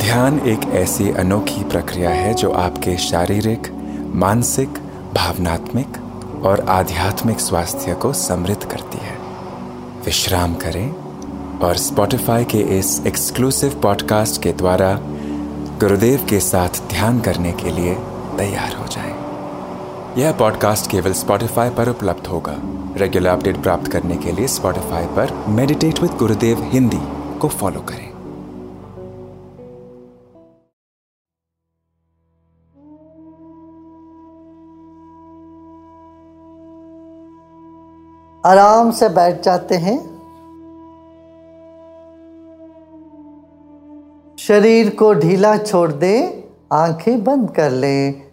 ध्यान एक ऐसी अनोखी प्रक्रिया है जो आपके शारीरिक, मानसिक, भावनात्मक और आध्यात्मिक स्वास्थ्य को समृद्ध करती है। विश्राम करें और स्पॉटिफाई के इस एक्सक्लूसिव पॉडकास्ट के द्वारा गुरुदेव के साथ ध्यान करने के लिए तैयार हो जाएँ। यह पॉडकास्ट केवल स्पॉटिफाई पर उपलब्ध होगा। रेगुलर अपडेट प्राप्त करने के लिए स्पॉटिफाई पर मेडिटेट विद गुरुदेव हिंदी को फॉलो करें। आराम से बैठ जाते हैं। शरीर को ढीला छोड़ दें आँखें बंद कर लें।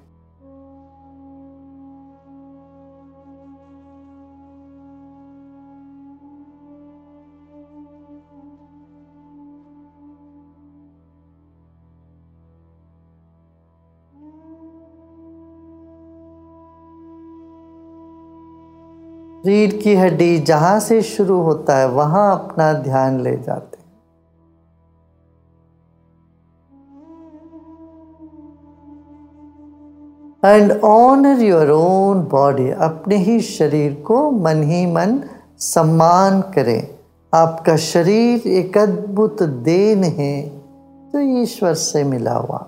रीढ़ की हड्डी जहाँ से शुरू होता है, वहाँ अपना ध्यान ले जाते and honour your own body अपने ही शरीर को मन ही मन सम्मान करें। आपका शरीर एक अद्भुत देन है जो ईश्वर से मिला हुआ।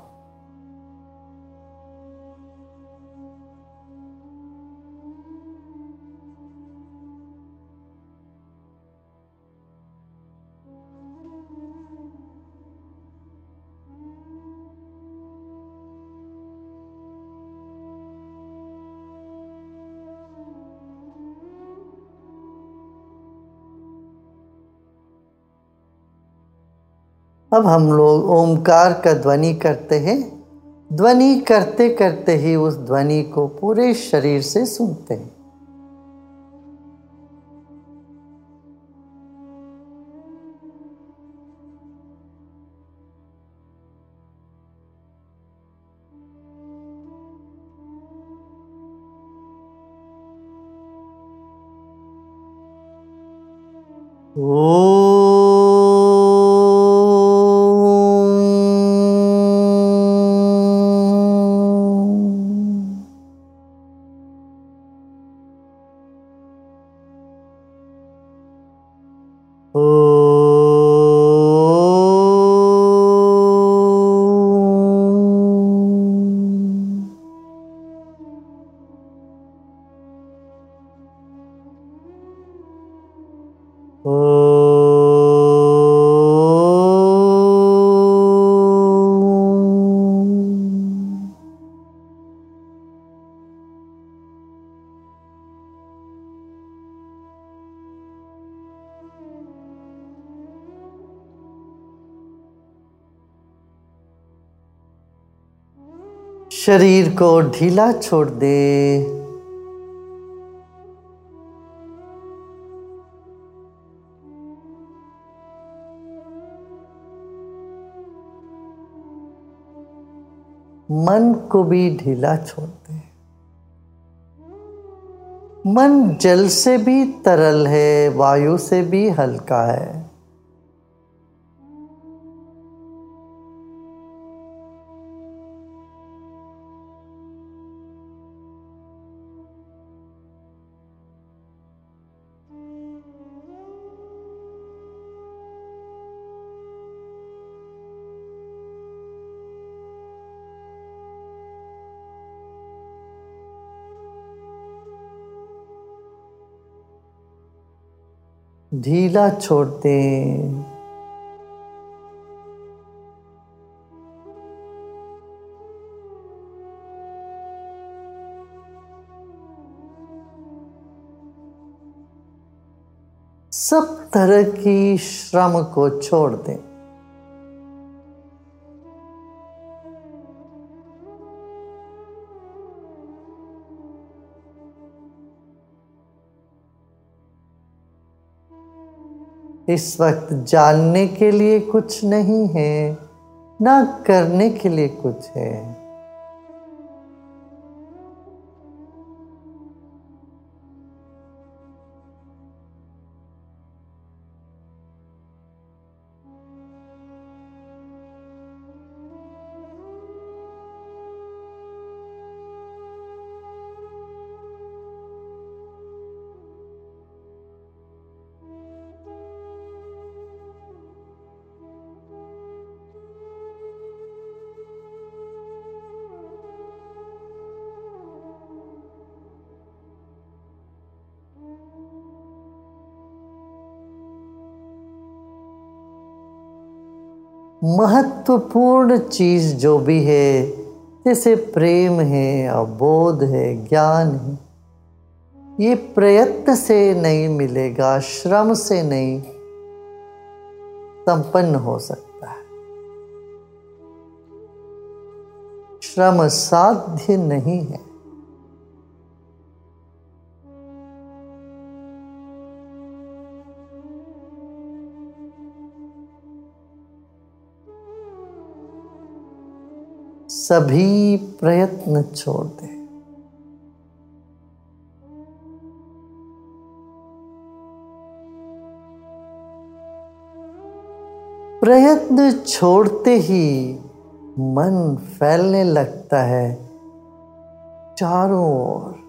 अब हम लोग ओमकार का ध्वनि करते हैं। ध्वनि करते करते ही उस ध्वनि को पूरे शरीर से सुनते हैं। शरीर को ढीला छोड़ दे। मन को भी ढीला छोड़ दे। मन जल से भी तरल है, वायु से भी हल्का है। ढीला छोड़ दें। सब तरह की श्रम को छोड़ दें। इस वक्त जानने के लिए कुछ नहीं है ना करने के लिए कुछ है। महत्वपूर्ण चीज़ जो भी है, जैसे प्रेम है, अबोध है, ज्ञान है, ये प्रयत्न से नहीं मिलेगा, श्रम से नहीं संपन्न हो सकता है। श्रम साध्य नहीं है। सभी प्रयत्न छोड़ दे। प्रयत्न छोड़ते ही मन फैलने लगता है चारों ओर।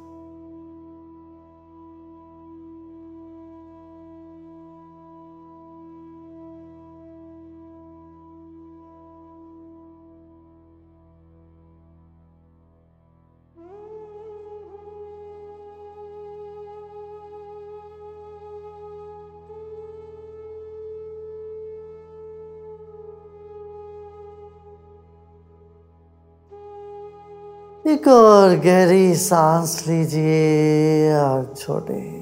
एक और गहरी सांस लीजिए और छोड़े।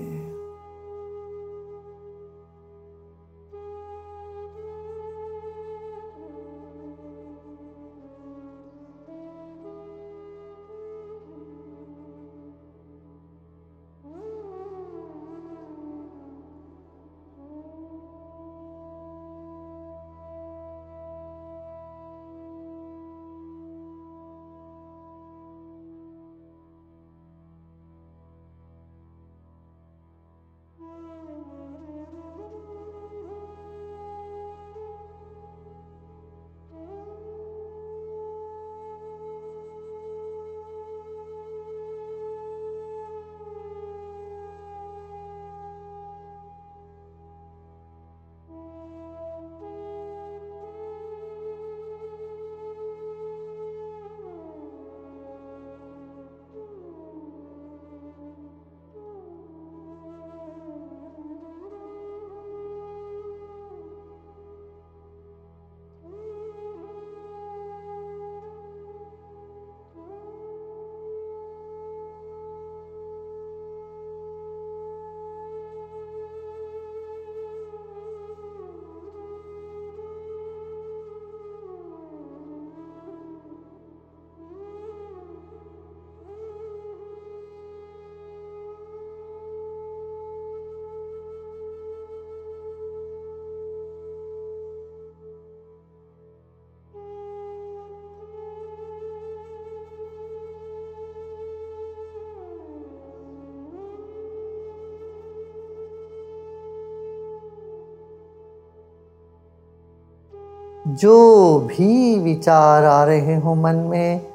जो भी विचार आ रहे हो मन में,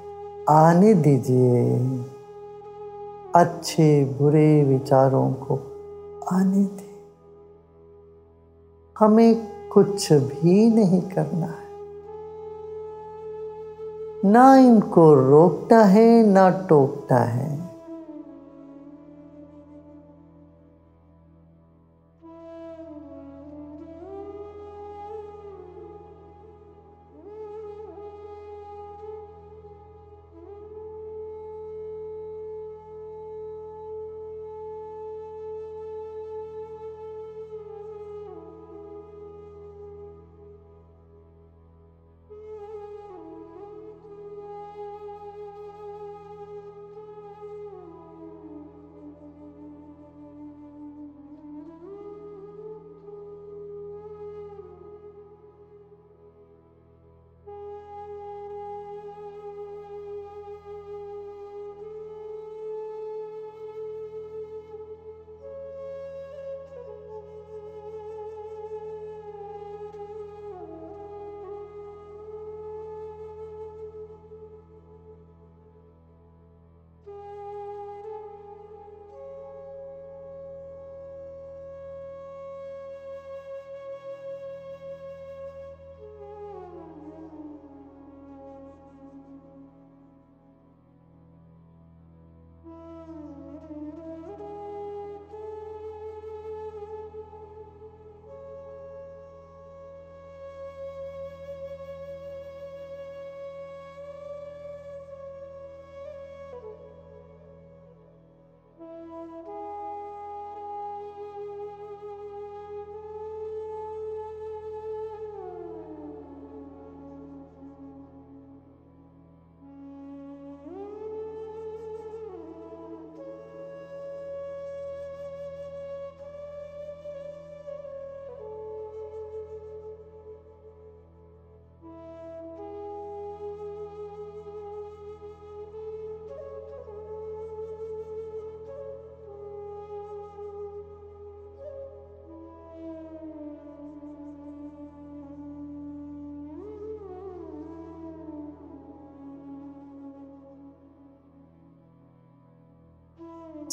आने दीजिए। अच्छे, बुरे विचारों को आने दे। हमें कुछ भी नहीं करना है। ना इनको रोकना है, ना टोकना है।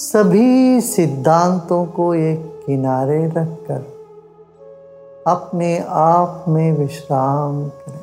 सभी सिद्धांतों को एक किनारे रखकर अपने आप में विश्राम करें।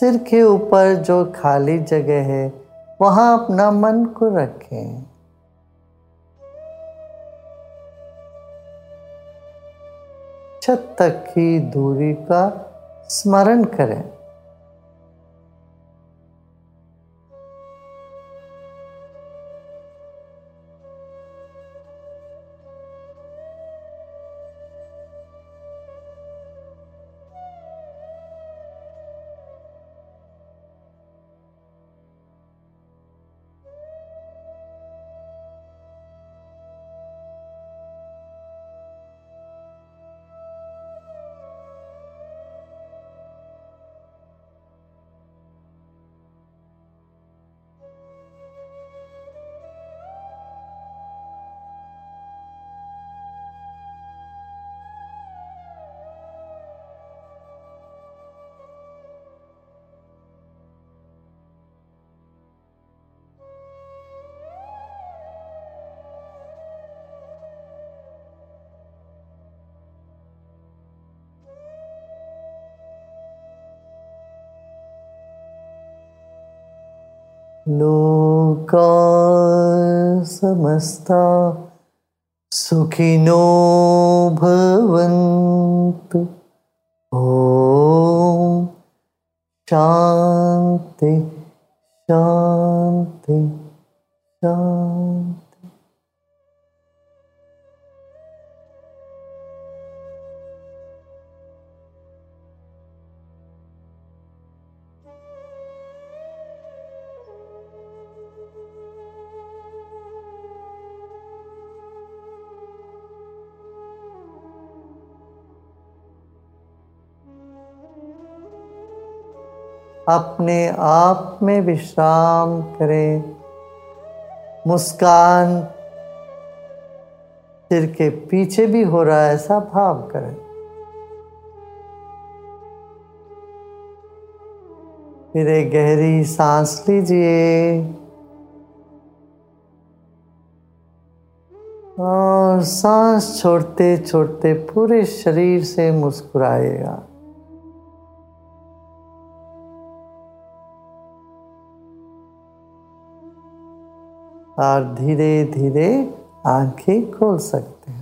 सिर के ऊपर जो खाली जगह है, वहाँ अपना मन को रखें। छत तक की दूरी का स्मरण करें। लोका समस्ता सुखिनो भवन्तु। ॐ शान्ति शान्ति शान्ति। अपने आप में विश्राम करें। मुस्कान सिर के पीछे भी हो रहा है, ऐसा भाव करें। फिर एक गहरी सांस लीजिए। और सांस छोड़ते छोड़ते पूरे शरीर से मुस्कुराएगा। और धीरे धीरे आँखें खोल सकते हैं।